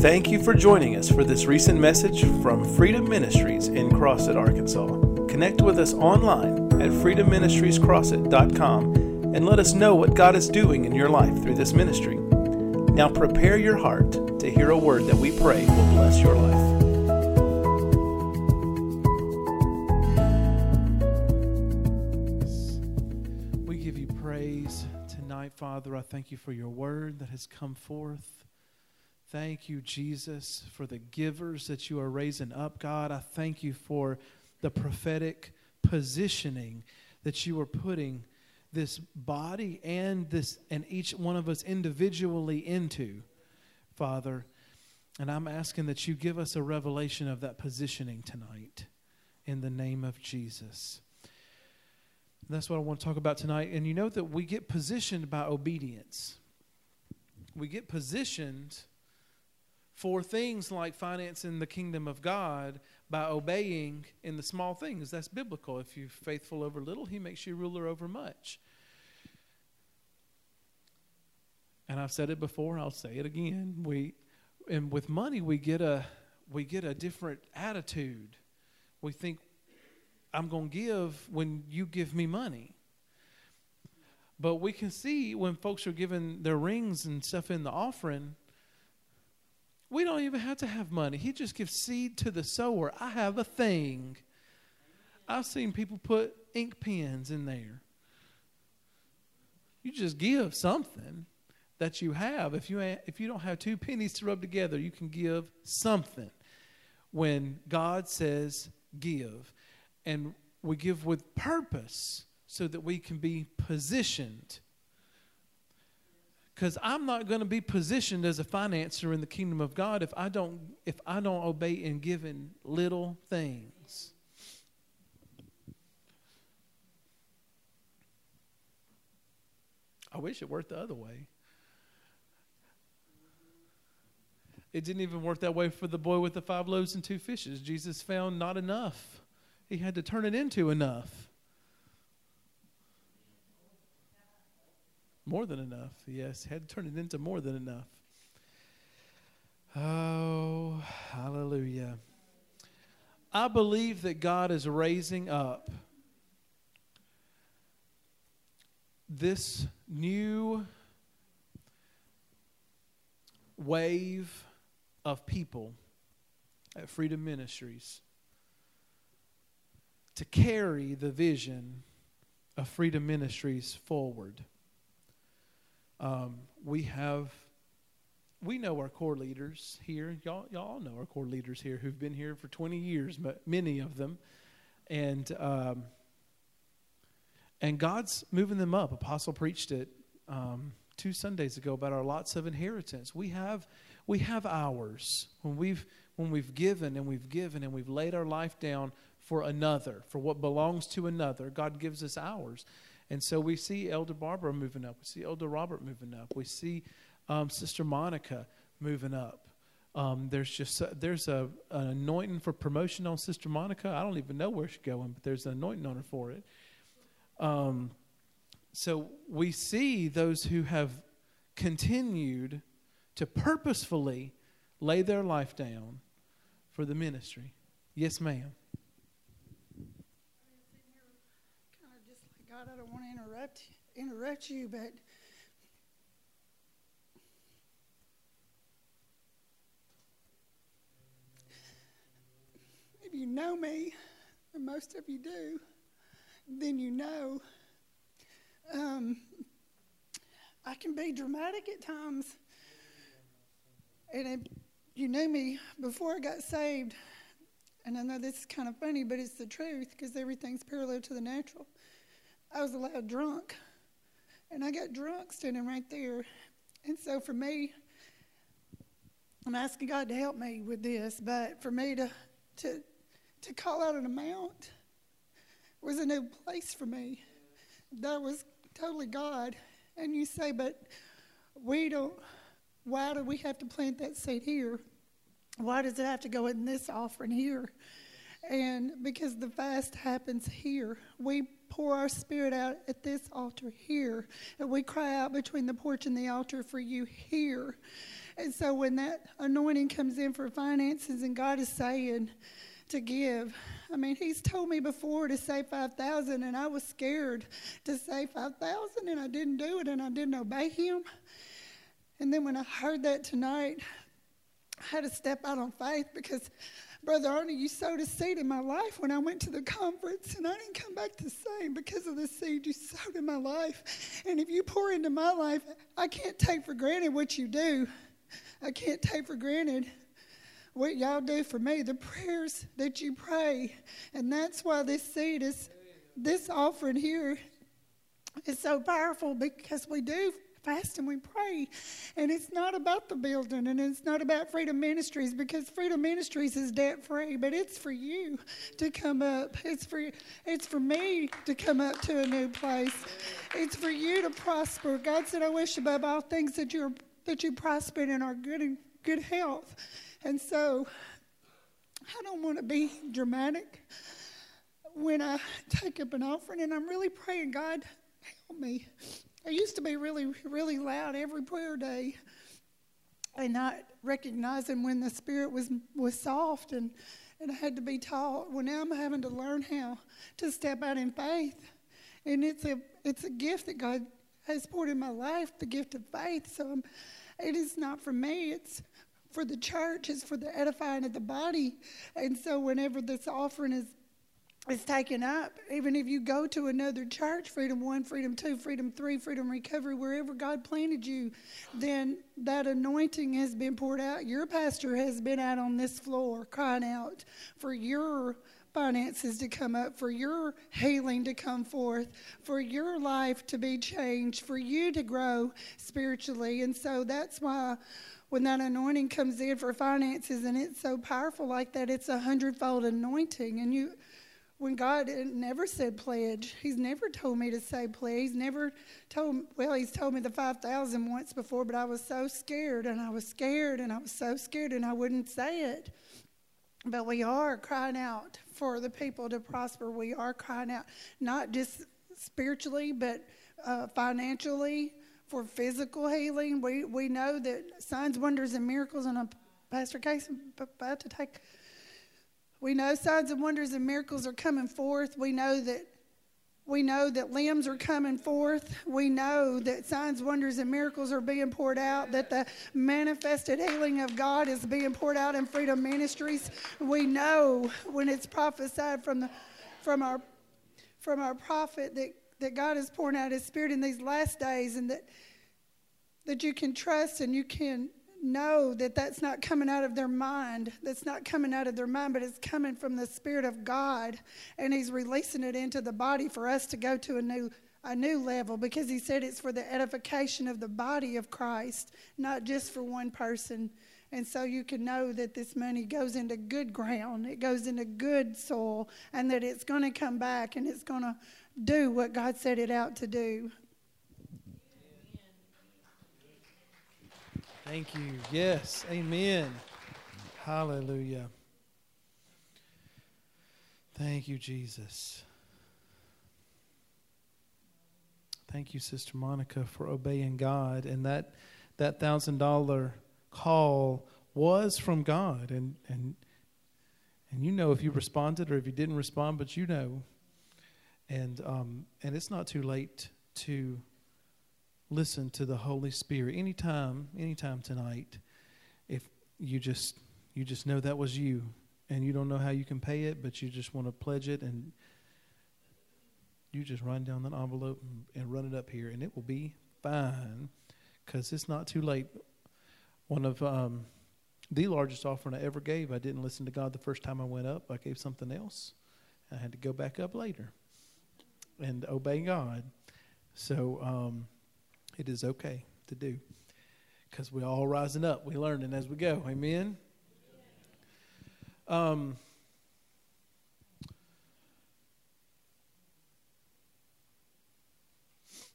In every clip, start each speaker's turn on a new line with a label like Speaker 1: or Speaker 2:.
Speaker 1: Thank you for joining us for this recent message from Freedom Ministries in Crossett, Arkansas. Connect with us online at freedomministriescrossett.com and let us know what God is doing in your life through this ministry. Now prepare your heart to hear a word that we pray will bless your life. We give you praise tonight, Father. I thank you for your word that has come forth. Thank you, Jesus, for the givers that you are raising up, God. I thank you for the prophetic positioning that you are putting this body and this and each one of us individually into, Father. And I'm asking that you give us a revelation of that positioning tonight in the name of Jesus. And that's what I want to talk about tonight. And you know that we get positioned by obedience. We get positioned for things like financing the kingdom of God by obeying in the small things. That's biblical. If you're faithful over little, he makes you ruler over much. And I've said it before, I'll say it again. We and with money we get a we get a different attitude. We think I'm going to give when you give me money. But we can see when folks are giving their rings and stuff in the offering, we don't even have to have money. He just gives seed to the sower. I have a thing. I've seen people put ink pens in there. You just give something that you have. If you if you don't have two pennies to rub together, you can give something. When God says give, and we give with purpose so that we can be positioned because I'm not going to be positioned as a financer in the kingdom of God if I don't if I don't obey in giving little things. I wish it worked the other way. It didn't even work that way for the boy with the five loaves and two fishes. Jesus found not enough. He had to turn it into enough. More than enough. Yes, had to turn it into more than enough. Oh, hallelujah. I believe that God is raising up this new wave of people at Freedom Ministries to carry the vision of Freedom Ministries forward. Um, we have, we know our core leaders here. Y'all, y'all know our core leaders here who've been here for 20 years, many of them. And, um, and God's moving them up. Apostle preached it um, two Sundays ago about our lots of inheritance. We have, we have ours when we've, when we've given and we've given and we've laid our life down for another, for what belongs to another. God gives us ours. And so we see Elder Barbara moving up. We see Elder Robert moving up. We see um, Sister Monica moving up. Um, there's just there's a an anointing for promotion on Sister Monica. I don't even know where she's going, but there's an anointing on her for it. Um, so we see those who have continued to purposefully lay their life down for the ministry. Yes, ma'am.
Speaker 2: God, I don't want to interrupt interrupt you, but if you know me, and most of you do, then you know um, I can be dramatic at times. And you knew me before I got saved, and I know this is kind of funny, but it's the truth because everything's parallel to the natural. I was allowed drunk. And I got drunk standing right there. And so for me, I'm asking God to help me with this, but for me to to to call out an amount was a new place for me. That was totally God. And you say, but we don't why do we have to plant that seed here? Why does it have to go in this offering here? And because the fast happens here, we pour our spirit out at this altar here. And we cry out between the porch and the altar for you here. And so when that anointing comes in for finances and God is saying to give, I mean, He's told me before to say 5,000 and I was scared to say 5,000 and I didn't do it and I didn't obey Him. And then when I heard that tonight, I had to step out on faith because Brother Arnie, you sowed a seed in my life when I went to the conference, and I didn't come back the same because of the seed you sowed in my life. And if you pour into my life, I can't take for granted what you do. I can't take for granted what y'all do for me, the prayers that you pray. And that's why this seed is, this offering here is so powerful because we do fast and we pray. And it's not about the building and it's not about Freedom Ministries because Freedom Ministries is debt free, but it's for you to come up. It's for it's for me to come up to a new place. It's for you to prosper. God said, I wish above all things that you're that you prosper and are good and good health. And so I don't want to be dramatic when I take up an offering and I'm really praying, God, help me. I used to be really, really loud every prayer day and not recognizing when the spirit was was soft and, and I had to be taught. Well now I'm having to learn how to step out in faith. And it's a it's a gift that God has poured in my life, the gift of faith. So I'm, it is not for me, it's for the church, it's for the edifying of the body. And so whenever this offering is is taken up. Even if you go to another church, Freedom 1, Freedom 2, Freedom 3, Freedom Recovery, wherever God planted you, then that anointing has been poured out. Your pastor has been out on this floor crying out for your finances to come up, for your healing to come forth, for your life to be changed, for you to grow spiritually. And so that's why when that anointing comes in for finances and it's so powerful like that, it's a hundredfold anointing. And you when God never said pledge. He's never told me to say pledge. He's never told, well, he's told me the 5,000 once before, but I was so scared and I was scared and I was so scared and I wouldn't say it. But we are crying out for the people to prosper. We are crying out, not just spiritually, but uh, financially, for physical healing. We, we know that signs, wonders, and miracles, and Pastor Case about to take we know signs and wonders and miracles are coming forth. We know that we know that limbs are coming forth. We know that signs, wonders, and miracles are being poured out, that the manifested healing of God is being poured out in Freedom Ministries. We know when it's prophesied from, the, from, our, from our prophet that, that God is pouring out His Spirit in these last days and that, that you can trust and you can know that that's not coming out of their mind. That's not coming out of their mind, but it's coming from the Spirit of God. And He's releasing it into the body for us to go to a new a new level because he said it's for the edification of the body of Christ, not just for one person. And so you can know that this money goes into good ground, it goes into good soil, and that it's going to come back and it's going to do what God set it out to do.
Speaker 1: Thank you. Yes. Amen. Hallelujah. Thank you, Jesus. Thank you, Sister Monica, for obeying God. And that that thousand dollar call was from God. And and and you know if you responded or if you didn't respond, but you know. And um, and it's not too late to listen to the Holy Spirit anytime, anytime tonight. If you just you just know that was you and you don't know how you can pay it, but you just want to pledge it and you just run down that envelope and, run it up here and it will be fine because it's not too late. One of um, the largest offering I ever gave, I didn't listen to God the first time I went up. I gave something else. I had to go back up later and obey God. So, um, it is okay to do because we're all rising up. We're learning as we go. Amen. Um,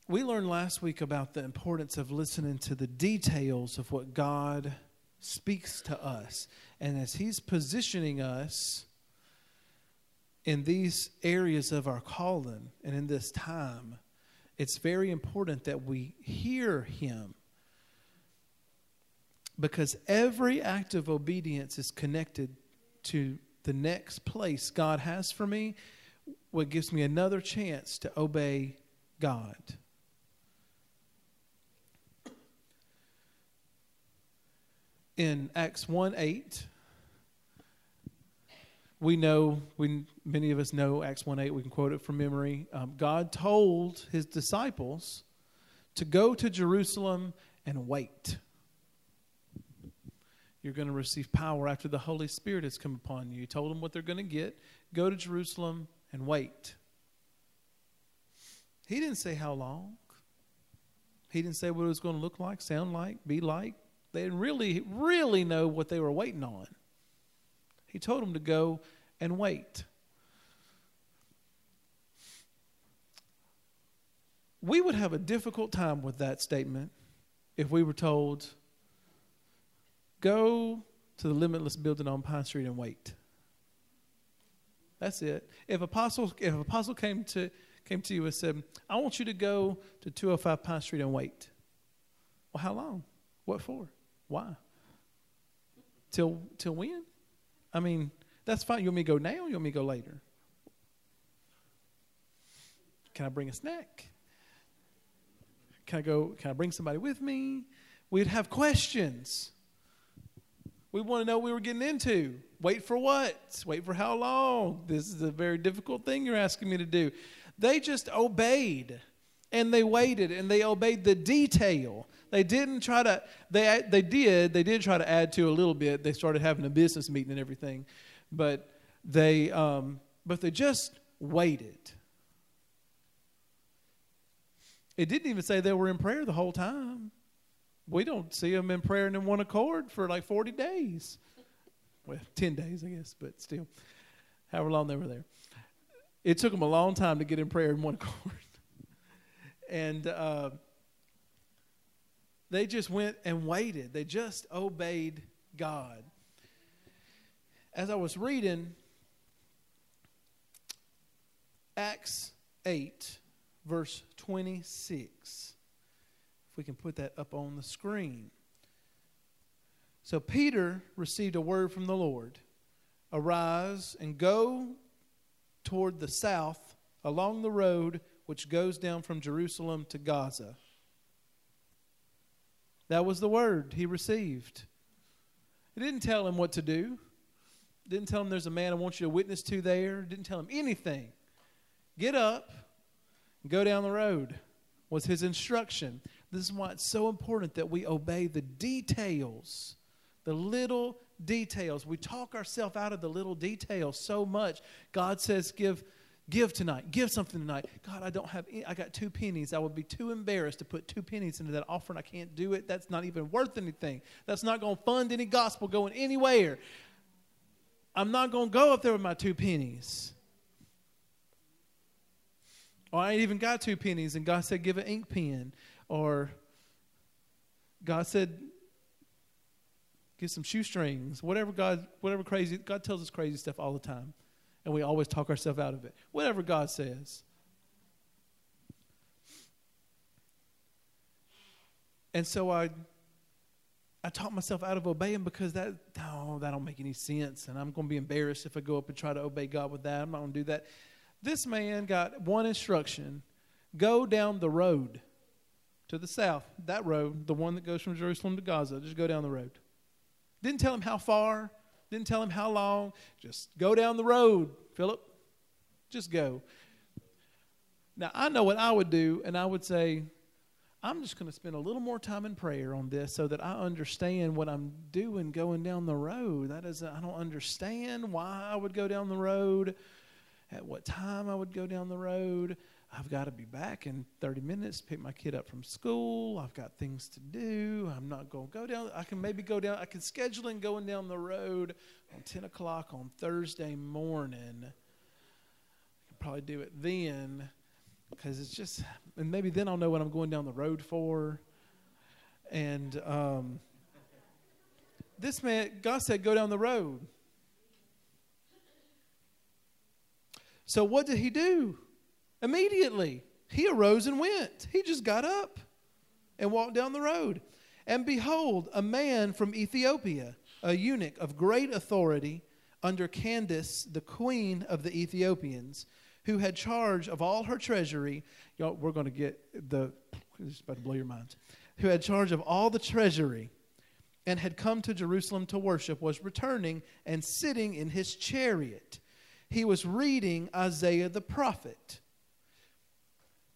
Speaker 1: we learned last week about the importance of listening to the details of what God speaks to us. And as He's positioning us in these areas of our calling and in this time, it's very important that we hear him. Because every act of obedience is connected to the next place God has for me, what gives me another chance to obey God. In Acts 1 8, we know, we, many of us know Acts 1 8, we can quote it from memory. Um, God told his disciples to go to Jerusalem and wait. You're going to receive power after the Holy Spirit has come upon you. He told them what they're going to get. Go to Jerusalem and wait. He didn't say how long. He didn't say what it was going to look like, sound like, be like. They didn't really, really know what they were waiting on. He told them to go and wait. We would have a difficult time with that statement if we were told, go to the Limitless building on Pine Street and wait. That's it. If apostle if apostle came to came to you and said, "I want you to go to 205 Pine Street and wait." Well, how long? What for? Why? Till till when? I mean, that's fine. You want me to go now? you want me to go later? Can I bring a snack? Can I go? Can I bring somebody with me? We'd have questions. We want to know what we were getting into. Wait for what? Wait for how long? This is a very difficult thing you're asking me to do. They just obeyed and they waited and they obeyed the detail. They didn't try to, they, they did, they did try to add to a little bit. They started having a business meeting and everything. But they, um, but they just waited. It didn't even say they were in prayer the whole time. We don't see them in prayer and in one accord for like 40 days. Well, 10 days, I guess, but still, however long they were there. It took them a long time to get in prayer in one accord. and uh, they just went and waited, they just obeyed God. As I was reading Acts 8, verse 26 if we can put that up on the screen. So Peter received a word from the Lord Arise and go toward the south along the road which goes down from Jerusalem to Gaza. That was the word he received. It didn't tell him what to do. Didn't tell him there's a man I want you to witness to there. Didn't tell him anything. Get up and go down the road was his instruction. This is why it's so important that we obey the details, the little details. We talk ourselves out of the little details so much. God says, give. Give tonight. Give something tonight. God, I don't have. Any, I got two pennies. I would be too embarrassed to put two pennies into that offering. I can't do it. That's not even worth anything. That's not going to fund any gospel going anywhere. I'm not going to go up there with my two pennies. Or I ain't even got two pennies, and God said, give an ink pen or God said, get some shoestrings, whatever God, whatever crazy, God tells us crazy stuff all the time. And we always talk ourselves out of it. Whatever God says. And so I I talk myself out of obeying because that oh, that don't make any sense. And I'm gonna be embarrassed if I go up and try to obey God with that. I'm not gonna do that. This man got one instruction go down the road to the south, that road, the one that goes from Jerusalem to Gaza, just go down the road. Didn't tell him how far, didn't tell him how long, just go down the road, Philip. Just go. Now, I know what I would do, and I would say, I'm just going to spend a little more time in prayer on this so that I understand what I'm doing going down the road. That is, I don't understand why I would go down the road, at what time I would go down the road. I've got to be back in 30 minutes, pick my kid up from school. I've got things to do. I'm not going to go down. I can maybe go down. I can schedule in going down the road on 10 o'clock on Thursday morning. I can probably do it then because it's just, and maybe then I'll know what I'm going down the road for. And um, this man, God said, go down the road. So what did he do? Immediately, he arose and went. He just got up and walked down the road. And behold, a man from Ethiopia, a eunuch of great authority under Candace, the queen of the Ethiopians, who had charge of all her treasury. Y'all, we're going to get the, this is about to blow your minds. Who had charge of all the treasury and had come to Jerusalem to worship, was returning and sitting in his chariot. He was reading Isaiah the prophet.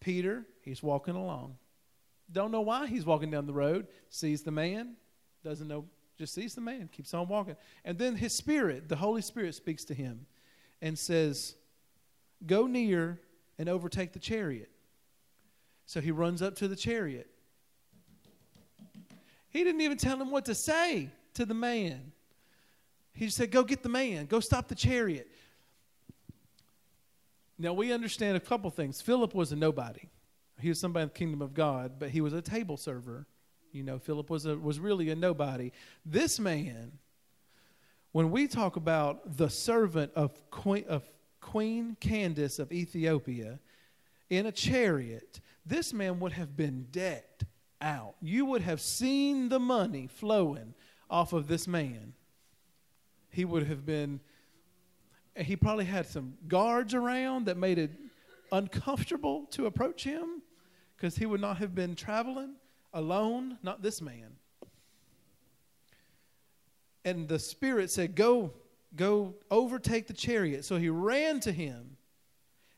Speaker 1: Peter, he's walking along. Don't know why he's walking down the road. Sees the man, doesn't know, just sees the man, keeps on walking. And then his spirit, the Holy Spirit, speaks to him and says, Go near and overtake the chariot. So he runs up to the chariot. He didn't even tell him what to say to the man. He just said, Go get the man, go stop the chariot. Now we understand a couple things. Philip was a nobody. He was somebody in the kingdom of God, but he was a table server. You know, Philip was a, was really a nobody. This man, when we talk about the servant of Queen, of Queen Candace of Ethiopia in a chariot, this man would have been decked out. You would have seen the money flowing off of this man. He would have been, he probably had some guards around that made it uncomfortable to approach him because he would not have been traveling alone, not this man. And the Spirit said, Go, go overtake the chariot. So he ran to him.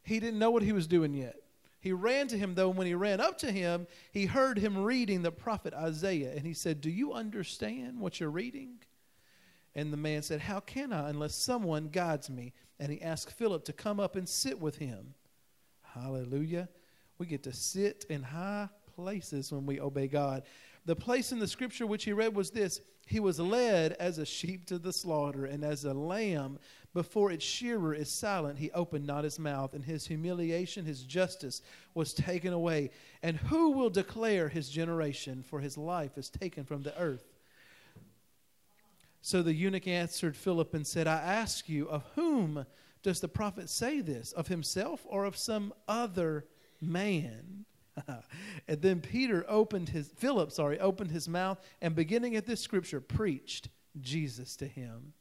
Speaker 1: He didn't know what he was doing yet. He ran to him, though, when he ran up to him, he heard him reading the prophet Isaiah. And he said, Do you understand what you're reading? And the man said, How can I unless someone guides me? And he asked Philip to come up and sit with him. Hallelujah. We get to sit in high places when we obey God. The place in the scripture which he read was this He was led as a sheep to the slaughter, and as a lamb before its shearer is silent, he opened not his mouth, and his humiliation, his justice was taken away. And who will declare his generation? For his life is taken from the earth. So the eunuch answered Philip and said, I ask you, of whom does the prophet say this? Of himself or of some other man? and then Peter opened his, Philip, sorry, opened his mouth and beginning at this scripture, preached Jesus to him.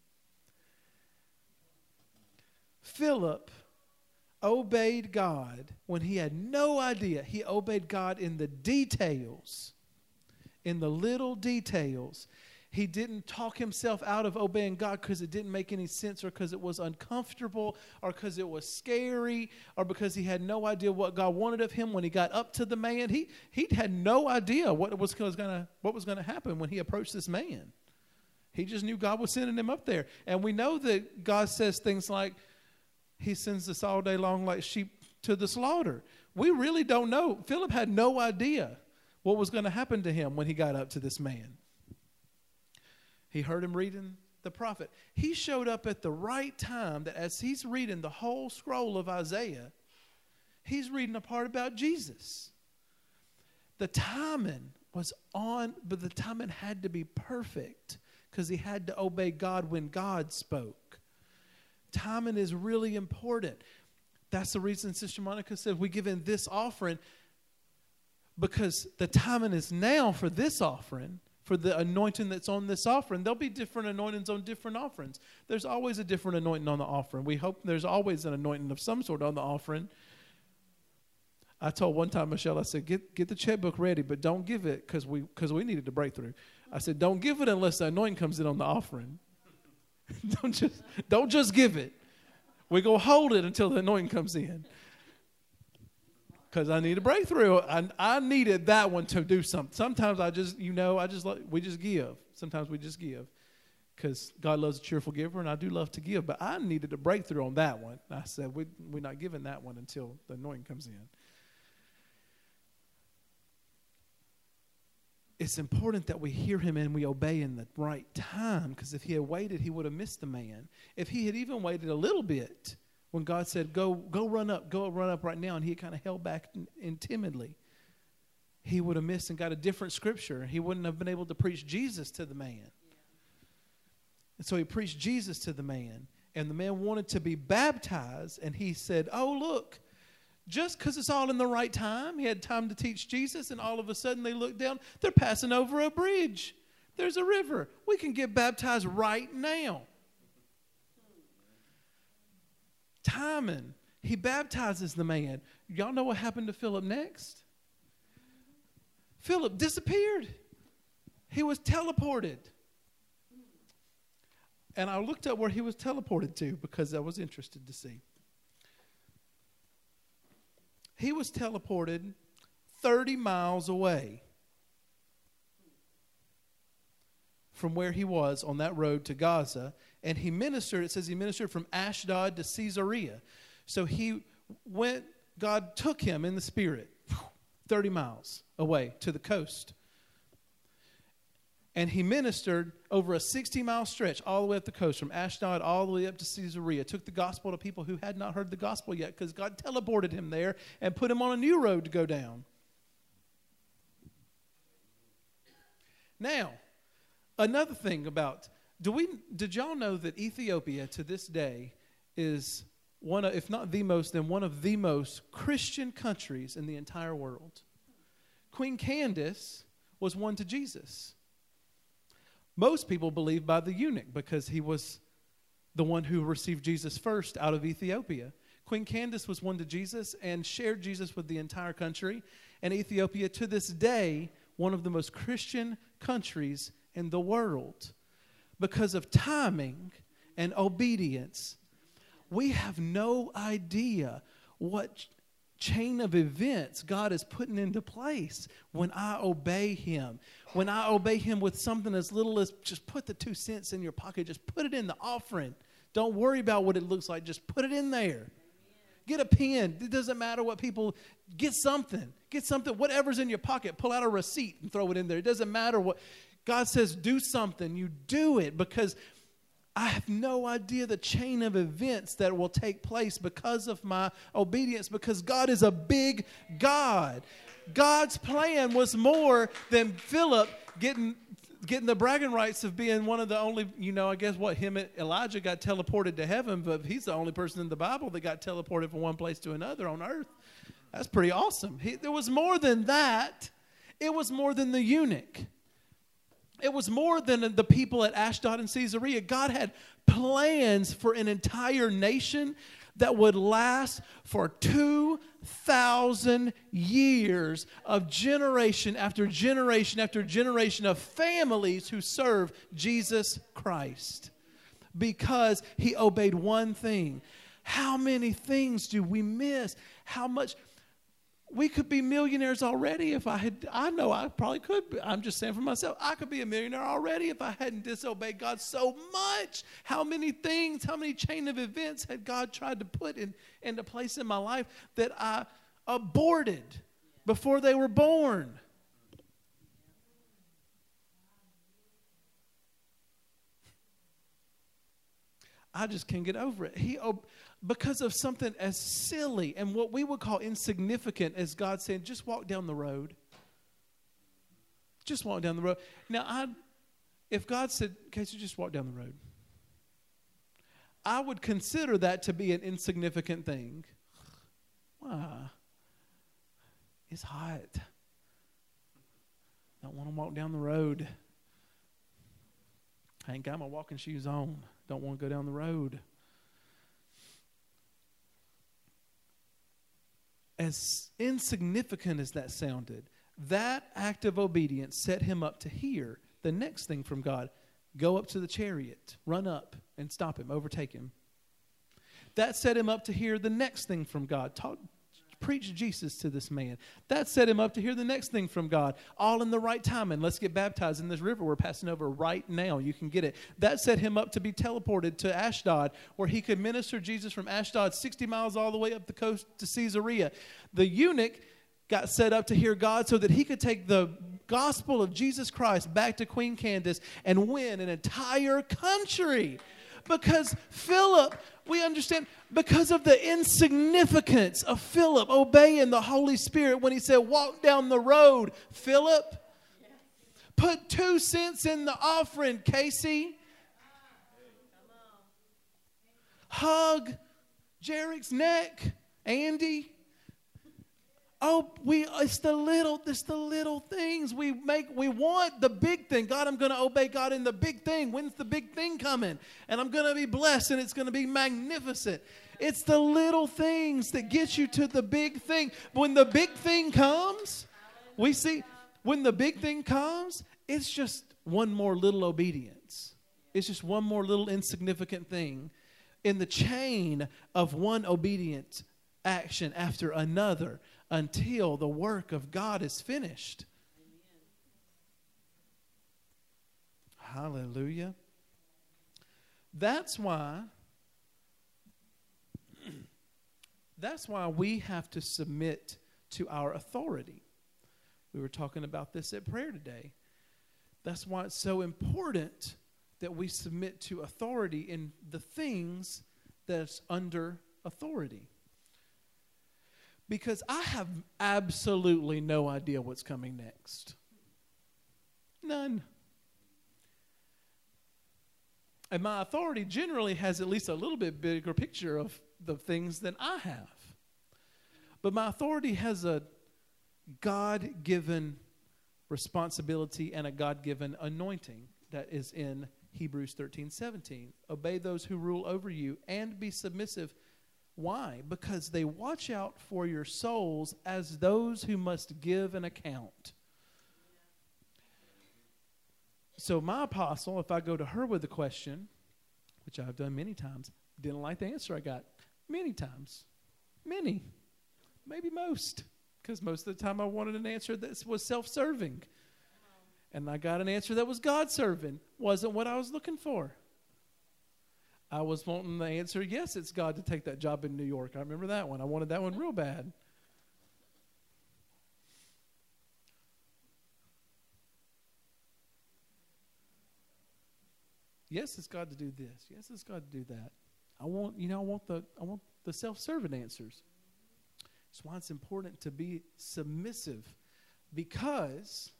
Speaker 1: Philip obeyed God when he had no idea. He obeyed God in the details, in the little details. He didn't talk himself out of obeying God because it didn't make any sense or because it was uncomfortable or because it was scary or because he had no idea what God wanted of him when he got up to the man. He, he had no idea what was, was gonna, what was going to happen when he approached this man. He just knew God was sending him up there. And we know that God says things like, he sends us all day long like sheep to the slaughter. We really don't know. Philip had no idea what was going to happen to him when he got up to this man. He heard him reading the prophet. He showed up at the right time that as he's reading the whole scroll of Isaiah, he's reading a part about Jesus. The timing was on, but the timing had to be perfect because he had to obey God when God spoke. Timing is really important. That's the reason Sister Monica said we give in this offering because the timing is now for this offering, for the anointing that's on this offering. There'll be different anointings on different offerings. There's always a different anointing on the offering. We hope there's always an anointing of some sort on the offering. I told one time Michelle, I said, get, get the checkbook ready, but don't give it because we, cause we needed a breakthrough. I said, don't give it unless the anointing comes in on the offering. don't just don't just give it. We're gonna hold it until the anointing comes in. Because I need a breakthrough. I, I needed that one to do something. Sometimes I just, you know, I just we just give. Sometimes we just give. Because God loves a cheerful giver, and I do love to give. But I needed a breakthrough on that one. I said, we, we're not giving that one until the anointing comes in. it's important that we hear him and we obey in the right time because if he had waited he would have missed the man if he had even waited a little bit when god said go go run up go run up right now and he kind of held back in, in timidly he would have missed and got a different scripture he wouldn't have been able to preach jesus to the man and so he preached jesus to the man and the man wanted to be baptized and he said oh look just because it's all in the right time. He had time to teach Jesus, and all of a sudden they look down. They're passing over a bridge. There's a river. We can get baptized right now. Timon, he baptizes the man. Y'all know what happened to Philip next? Philip disappeared. He was teleported. And I looked up where he was teleported to because I was interested to see. He was teleported 30 miles away from where he was on that road to Gaza. And he ministered, it says he ministered from Ashdod to Caesarea. So he went, God took him in the spirit 30 miles away to the coast. And he ministered over a 60 mile stretch all the way up the coast from Ashdod all the way up to Caesarea. Took the gospel to people who had not heard the gospel yet because God teleported him there and put him on a new road to go down. Now, another thing about do we did y'all know that Ethiopia to this day is one of, if not the most, then one of the most Christian countries in the entire world? Queen Candace was won to Jesus. Most people believe by the eunuch because he was the one who received Jesus first out of Ethiopia. Queen Candace was one to Jesus and shared Jesus with the entire country. And Ethiopia, to this day, won of the most Christian countries in the world. Because of timing and obedience, we have no idea what chain of events God is putting into place when I obey Him. When I obey Him with something as little as just put the two cents in your pocket, just put it in the offering. Don't worry about what it looks like, just put it in there. Get a pen. It doesn't matter what people get something. Get something, whatever's in your pocket, pull out a receipt and throw it in there. It doesn't matter what God says, do something. You do it because I have no idea the chain of events that will take place because of my obedience, because God is a big God. God's plan was more than Philip getting getting the bragging rights of being one of the only, you know, I guess what him and Elijah got teleported to heaven, but he's the only person in the Bible that got teleported from one place to another on earth. That's pretty awesome. He, there was more than that. It was more than the eunuch. It was more than the people at Ashdod and Caesarea. God had plans for an entire nation that would last for 2,000 years of generation after generation after generation of families who serve Jesus Christ because he obeyed one thing. How many things do we miss? How much we could be millionaires already if I had. I know I probably could. I'm just saying for myself, I could be a millionaire already if I hadn't disobeyed God so much. How many things, how many chain of events had God tried to put in, into place in my life that I aborted before they were born? I just can't get over it. He because of something as silly and what we would call insignificant as God saying, just walk down the road. Just walk down the road. Now, I, if God said, "Okay, Casey, just walk down the road, I would consider that to be an insignificant thing. Why? It's hot. Don't want to walk down the road. I ain't got my walking shoes on. Don't want to go down the road. As insignificant as that sounded, that act of obedience set him up to hear the next thing from God go up to the chariot, run up and stop him, overtake him. That set him up to hear the next thing from God. Talk, preach Jesus to this man. That set him up to hear the next thing from God, all in the right time. And let's get baptized in this river we're passing over right now. You can get it. That set him up to be teleported to Ashdod, where he could minister Jesus from Ashdod 60 miles all the way up the coast to Caesarea. The eunuch got set up to hear God so that he could take the gospel of Jesus Christ back to Queen Candace and win an entire country. Because Philip we understand because of the insignificance of Philip obeying the Holy Spirit when he said, Walk down the road, Philip. Put two cents in the offering, Casey. Hug Jarek's neck, Andy. Oh, we it's the little, it's the little things. We make we want the big thing. God, I'm gonna obey God in the big thing. When's the big thing coming? And I'm gonna be blessed and it's gonna be magnificent. It's the little things that get you to the big thing. When the big thing comes, we see when the big thing comes, it's just one more little obedience. It's just one more little insignificant thing in the chain of one obedient action after another until the work of God is finished. Hallelujah. That's why that's why we have to submit to our authority. We were talking about this at prayer today. That's why it's so important that we submit to authority in the things that's under authority because I have absolutely no idea what's coming next. None. And my authority generally has at least a little bit bigger picture of the things than I have. But my authority has a God given responsibility and a God given anointing that is in Hebrews 13 17. Obey those who rule over you and be submissive why? Because they watch out for your souls as those who must give an account. So, my apostle, if I go to her with a question, which I've done many times, didn't like the answer I got many times. Many. Maybe most. Because most of the time I wanted an answer that was self serving. And I got an answer that was God serving. Wasn't what I was looking for. I was wanting the answer yes, it's God to take that job in New York. I remember that one. I wanted that one real bad. Yes, it's God to do this. Yes, it's God to do that. I want, you know, I want the I want the self-serving answers. That's why it's important to be submissive because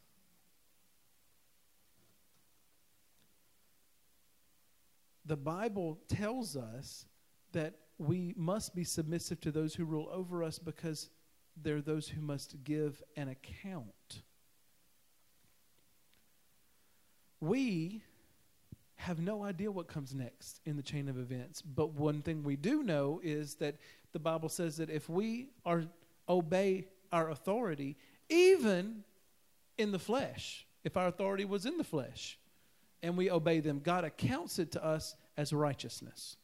Speaker 1: the Bible tells us that we must be submissive to those who rule over us because they're those who must give an account. We have no idea what comes next in the chain of events, but one thing we do know is that the Bible says that if we are obey our authority, even in the flesh, if our authority was in the flesh, and we obey them, God accounts it to us as righteousness.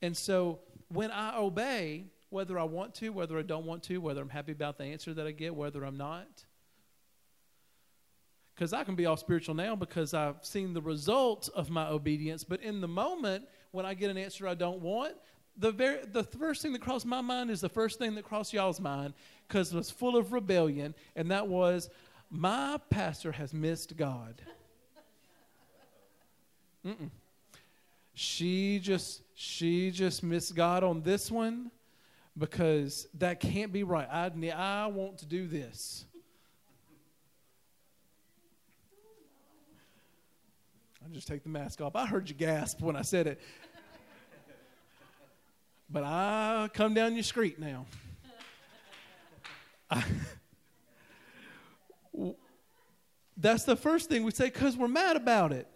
Speaker 1: And so when I obey, whether I want to, whether I don't want to, whether I'm happy about the answer that I get, whether I'm not, because I can be all spiritual now because I've seen the result of my obedience. But in the moment, when I get an answer I don't want, the very the first thing that crossed my mind is the first thing that crossed y'all's mind because it was full of rebellion, and that was my pastor has missed God. Mm-mm. She just she just missed God on this one because that can't be right. I I want to do this. I just take the mask off. I heard you gasp when I said it. But I come down your street now. I, that's the first thing we say because we're mad about it.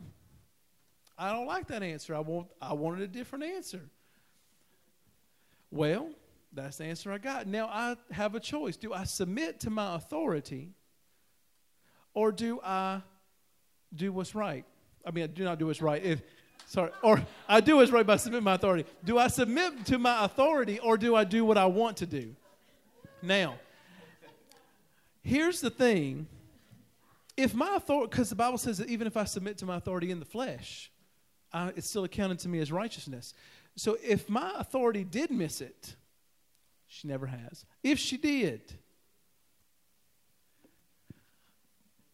Speaker 1: I don't like that answer. I want I wanted a different answer. Well, that's the answer I got. Now I have a choice. Do I submit to my authority or do I do what's right? I mean, I do not do what's right. If sorry, or I do what's right by submitting my authority. Do I submit to my authority or do I do what I want to do? Now, here's the thing. If my authority, because the Bible says that even if I submit to my authority in the flesh, I, it's still accounted to me as righteousness. So if my authority did miss it, she never has. If she did,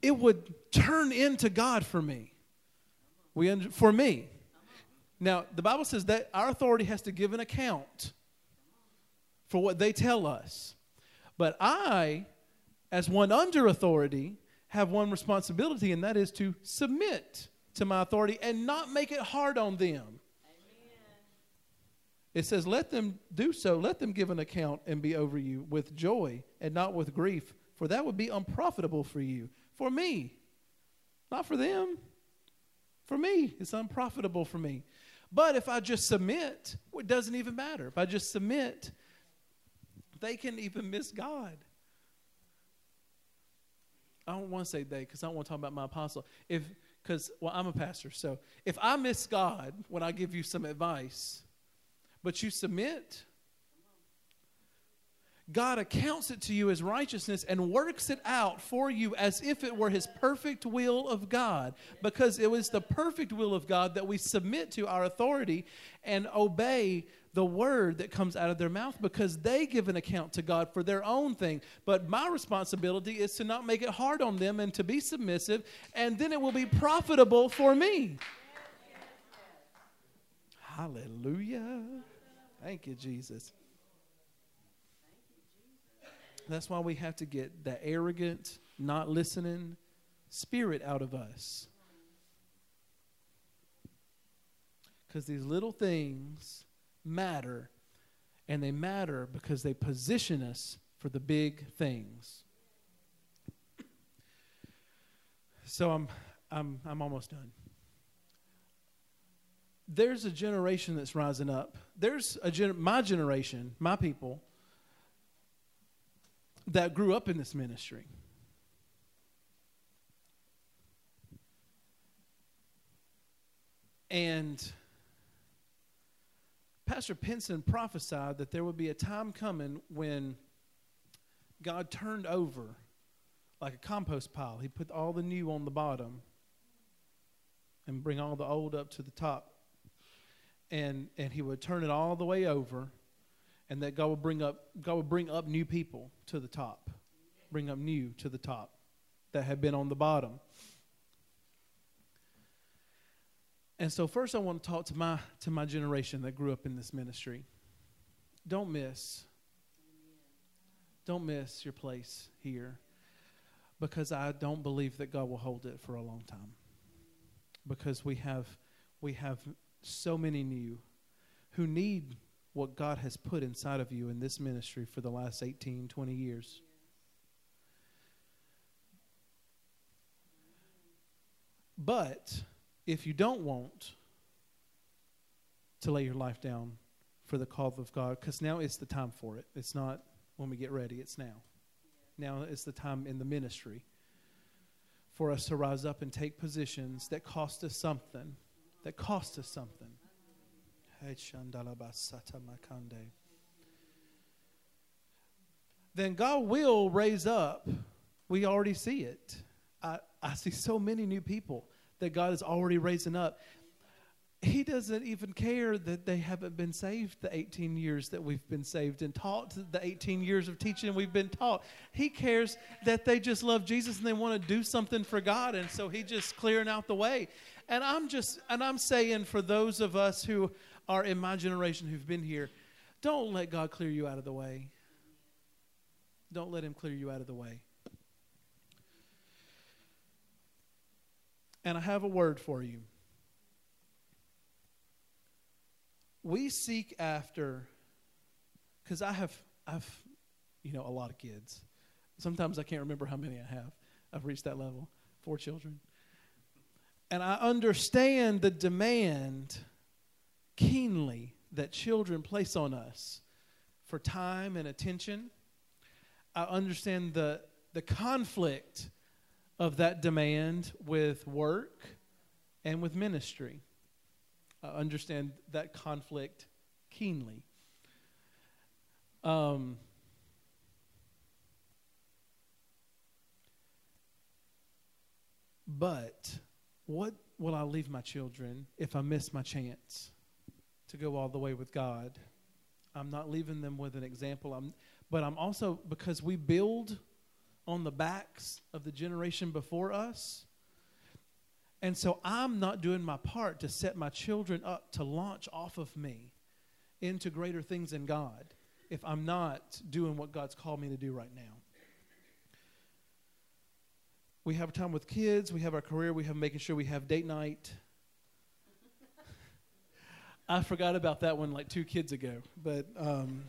Speaker 1: it would turn into God for me. We for me. Now, the Bible says that our authority has to give an account for what they tell us. But I, as one under authority, have one responsibility, and that is to submit to my authority and not make it hard on them. Amen. It says, Let them do so, let them give an account and be over you with joy and not with grief, for that would be unprofitable for you. For me, not for them. For me, it's unprofitable for me. But if I just submit, it doesn't even matter. If I just submit, they can even miss God. I don't want to say they because I don't want to talk about my apostle. If because well, I'm a pastor, so if I miss God when I give you some advice, but you submit, God accounts it to you as righteousness and works it out for you as if it were His perfect will of God. Because it was the perfect will of God that we submit to our authority and obey the word that comes out of their mouth because they give an account to God for their own thing. But my responsibility is to not make it hard on them and to be submissive, and then it will be profitable for me. Hallelujah. Thank you, Jesus. That's why we have to get the arrogant, not listening spirit out of us. Because these little things matter, and they matter because they position us for the big things. So I'm, I'm, I'm almost done. There's a generation that's rising up. There's a gen- my generation, my people, that grew up in this ministry. And Pastor Pinson prophesied that there would be a time coming when God turned over like a compost pile. He put all the new on the bottom and bring all the old up to the top. And and he would turn it all the way over and that God would bring up God would bring up new people to the top. Bring up new to the top that had been on the bottom. And so first I want to talk to my to my generation that grew up in this ministry. Don't miss. Don't miss your place here because I don't believe that God will hold it for a long time. Because we have we have so many new who need what God has put inside of you in this ministry for the last 18, 20 years. But if you don't want to lay your life down for the call of God, because now it's the time for it. It's not when we get ready, it's now. Now is the time in the ministry for us to rise up and take positions that cost us something, that cost us something. Then God will raise up. We already see it. I, I see so many new people that God is already raising up. He doesn't even care that they haven't been saved the 18 years that we've been saved and taught the 18 years of teaching we've been taught. He cares that they just love Jesus and they want to do something for God. And so he just clearing out the way. And I'm just, and I'm saying for those of us who are in my generation who've been here, don't let God clear you out of the way. Don't let him clear you out of the way. And I have a word for you. We seek after, because I have, I've, you know, a lot of kids. Sometimes I can't remember how many I have. I've reached that level. Four children. And I understand the demand keenly that children place on us for time and attention. I understand the, the conflict of that demand with work and with ministry. I understand that conflict keenly. Um, but what will I leave my children if I miss my chance to go all the way with God? I'm not leaving them with an example. I'm, but I'm also, because we build on the backs of the generation before us. And so I'm not doing my part to set my children up to launch off of me into greater things in God if I'm not doing what God's called me to do right now. We have time with kids, we have our career, we have making sure we have date night. I forgot about that one like two kids ago, but um,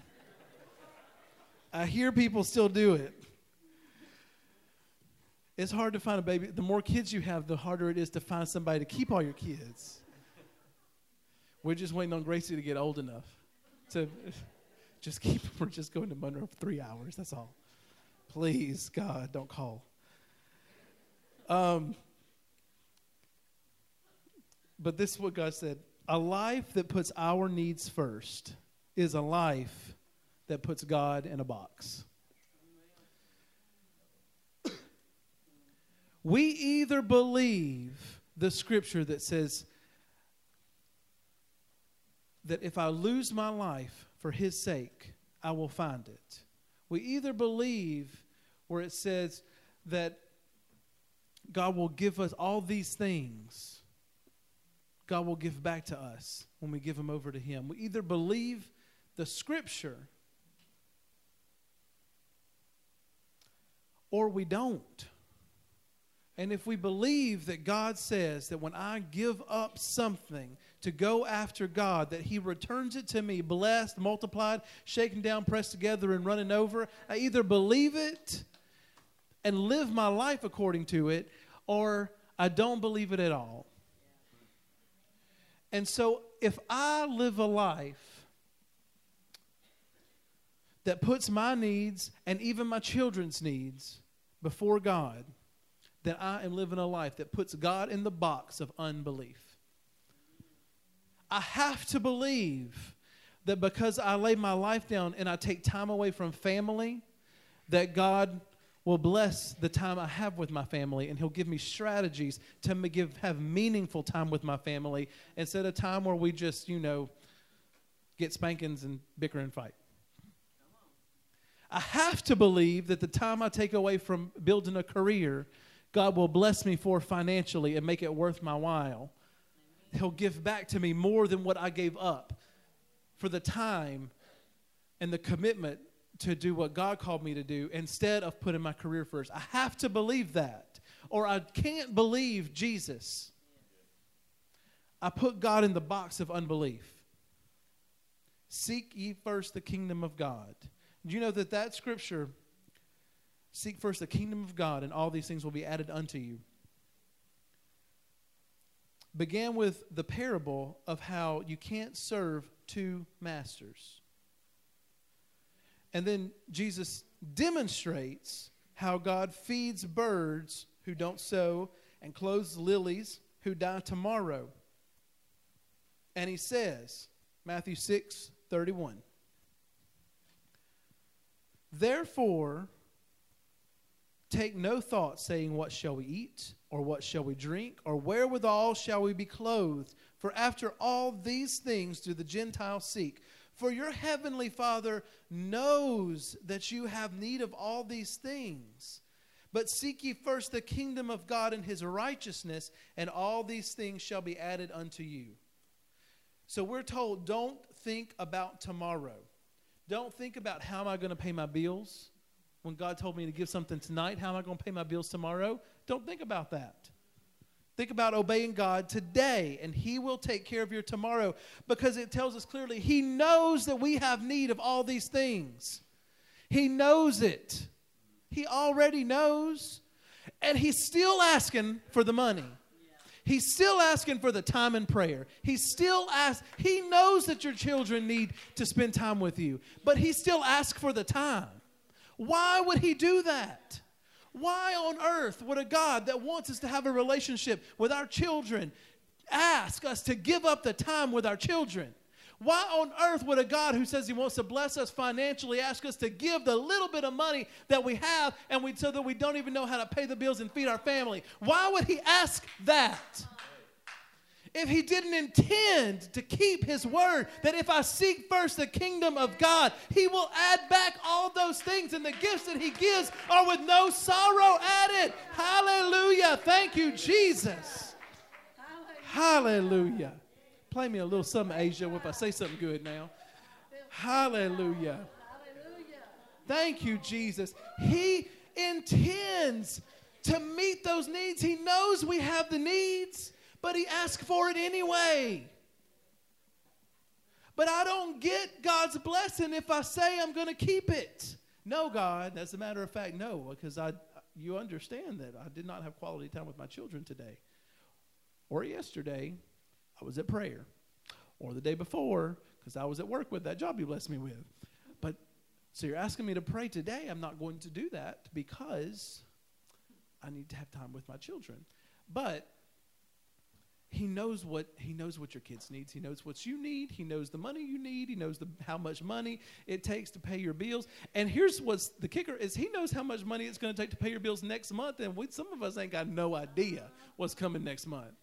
Speaker 1: I hear people still do it. It's hard to find a baby. The more kids you have, the harder it is to find somebody to keep all your kids. We're just waiting on Gracie to get old enough to just keep. We're just going to Monroe for three hours. That's all. Please, God, don't call. Um, but this is what God said a life that puts our needs first is a life that puts God in a box. We either believe the scripture that says that if I lose my life for his sake, I will find it. We either believe where it says that God will give us all these things God will give back to us when we give them over to Him. We either believe the Scripture or we don't. And if we believe that God says that when I give up something to go after God, that He returns it to me blessed, multiplied, shaken down, pressed together, and running over, I either believe it and live my life according to it, or I don't believe it at all. And so if I live a life that puts my needs and even my children's needs before God, then I am living a life that puts God in the box of unbelief. I have to believe that because I lay my life down and I take time away from family, that God will bless the time I have with my family, and He'll give me strategies to give, have meaningful time with my family instead of time where we just, you know, get spankings and bicker and fight. I have to believe that the time I take away from building a career, God will bless me for financially and make it worth my while. He'll give back to me more than what I gave up for the time and the commitment to do what God called me to do instead of putting my career first. I have to believe that, or I can't believe Jesus. I put God in the box of unbelief. Seek ye first the kingdom of God. Do you know that that scripture, seek first the kingdom of God, and all these things will be added unto you, began with the parable of how you can't serve two masters. And then Jesus demonstrates how God feeds birds who don't sow and clothes lilies who die tomorrow. And he says, Matthew 6 31. Therefore, take no thought, saying, What shall we eat? Or what shall we drink? Or wherewithal shall we be clothed? For after all these things do the Gentiles seek. For your heavenly Father knows that you have need of all these things. But seek ye first the kingdom of God and his righteousness, and all these things shall be added unto you. So we're told don't think about tomorrow. Don't think about how am I going to pay my bills. When God told me to give something tonight, how am I going to pay my bills tomorrow? Don't think about that. Think about obeying God today, and He will take care of your tomorrow because it tells us clearly He knows that we have need of all these things. He knows it. He already knows. And He's still asking for the money. He's still asking for the time in prayer. He's still ask. He knows that your children need to spend time with you, but he still asks for the time. Why would he do that? Why on earth would a God that wants us to have a relationship with our children ask us to give up the time with our children? Why on earth would a God who says he wants to bless us financially ask us to give the little bit of money that we have and we so that we don't even know how to pay the bills and feed our family? Why would he ask that? If he didn't intend to keep his word, that if I seek first the kingdom of God, he will add back all those things, and the gifts that he gives are with no sorrow added. Hallelujah. Thank you, Jesus. Hallelujah. Play me a little something, Asia, if I say something good now. Hallelujah. Thank you, Jesus. He intends to meet those needs. He knows we have the needs but he asked for it anyway. But I don't get God's blessing if I say I'm going to keep it. No, God, as a matter of fact, no, because I, you understand that I did not have quality time with my children today. Or yesterday, I was at prayer. Or the day before, because I was at work with that job you blessed me with. But so you're asking me to pray today. I'm not going to do that because I need to have time with my children. But he knows what he knows what your kids needs. He knows what you need. He knows the money you need. He knows the, how much money it takes to pay your bills. And here's what's the kicker is he knows how much money it's going to take to pay your bills next month. And we, some of us ain't got no idea what's coming next month.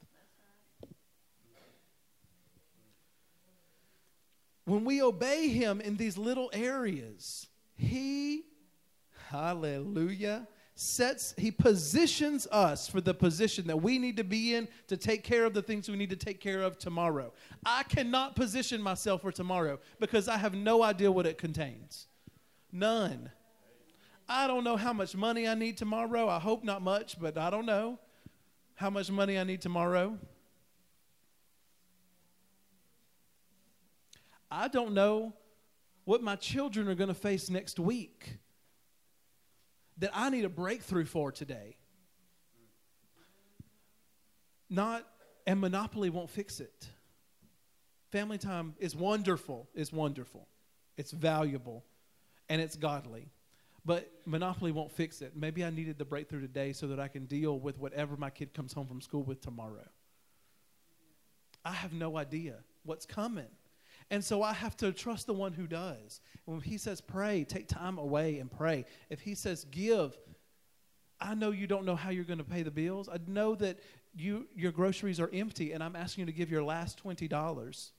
Speaker 1: When we obey him in these little areas, he, hallelujah, sets, he positions us for the position that we need to be in to take care of the things we need to take care of tomorrow. I cannot position myself for tomorrow because I have no idea what it contains. None. I don't know how much money I need tomorrow. I hope not much, but I don't know how much money I need tomorrow. I don't know what my children are going to face next week that I need a breakthrough for today. Not, and Monopoly won't fix it. Family time is wonderful. It's wonderful. It's valuable. And it's godly. But Monopoly won't fix it. Maybe I needed the breakthrough today so that I can deal with whatever my kid comes home from school with tomorrow. I have no idea what's coming. And so I have to trust the one who does. When he says pray, take time away and pray. If he says give, I know you don't know how you're going to pay the bills. I know that you your groceries are empty and I'm asking you to give your last $20.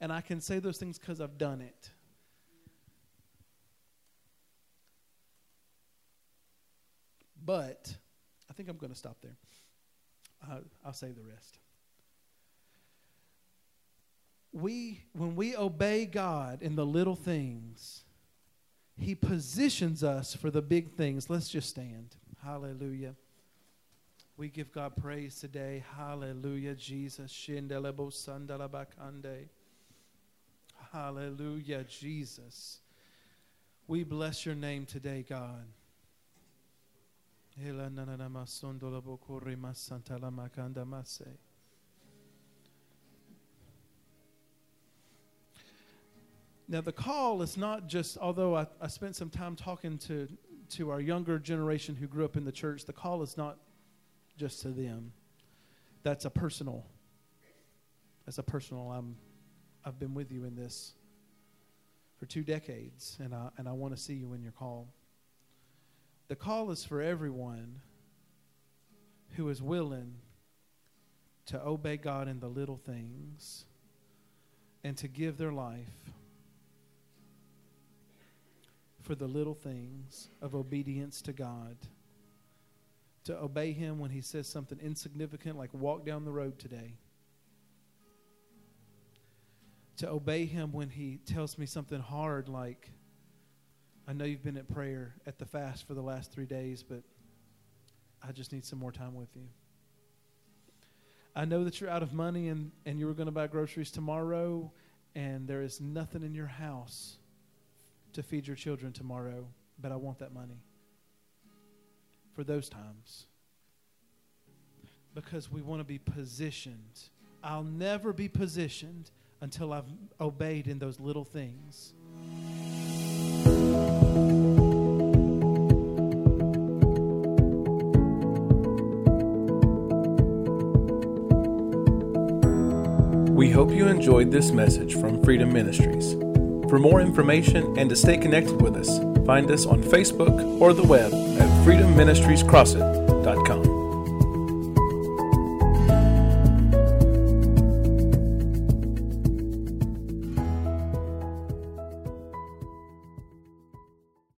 Speaker 1: And I can say those things cuz I've done it. But I think I'm going to stop there. Uh, I'll save the rest we when we obey God in the little things, he positions us for the big things. Let's just stand. Hallelujah. We give God praise today. Hallelujah, Jesus. Hallelujah, Jesus. We bless your name today, God. Now, the call is not just, although I, I spent some time talking to, to our younger generation who grew up in the church, the call is not just to them. That's a personal, that's a personal, I'm, I've been with you in this for two decades, and I, and I want to see you in your call. The call is for everyone who is willing to obey God in the little things and to give their life for the little things of obedience to God. To obey Him when He says something insignificant, like walk down the road today. To obey Him when He tells me something hard, like, I know you've been at prayer at the fast for the last three days, but I just need some more time with you. I know that you're out of money and, and you were going to buy groceries tomorrow, and there is nothing in your house to feed your children tomorrow, but I want that money for those times. Because we want to be positioned. I'll never be positioned until I've obeyed in those little things. We hope you enjoyed this message from Freedom Ministries. For more information and to stay connected with us, find us on Facebook or the web at freedomministriescrossett.com.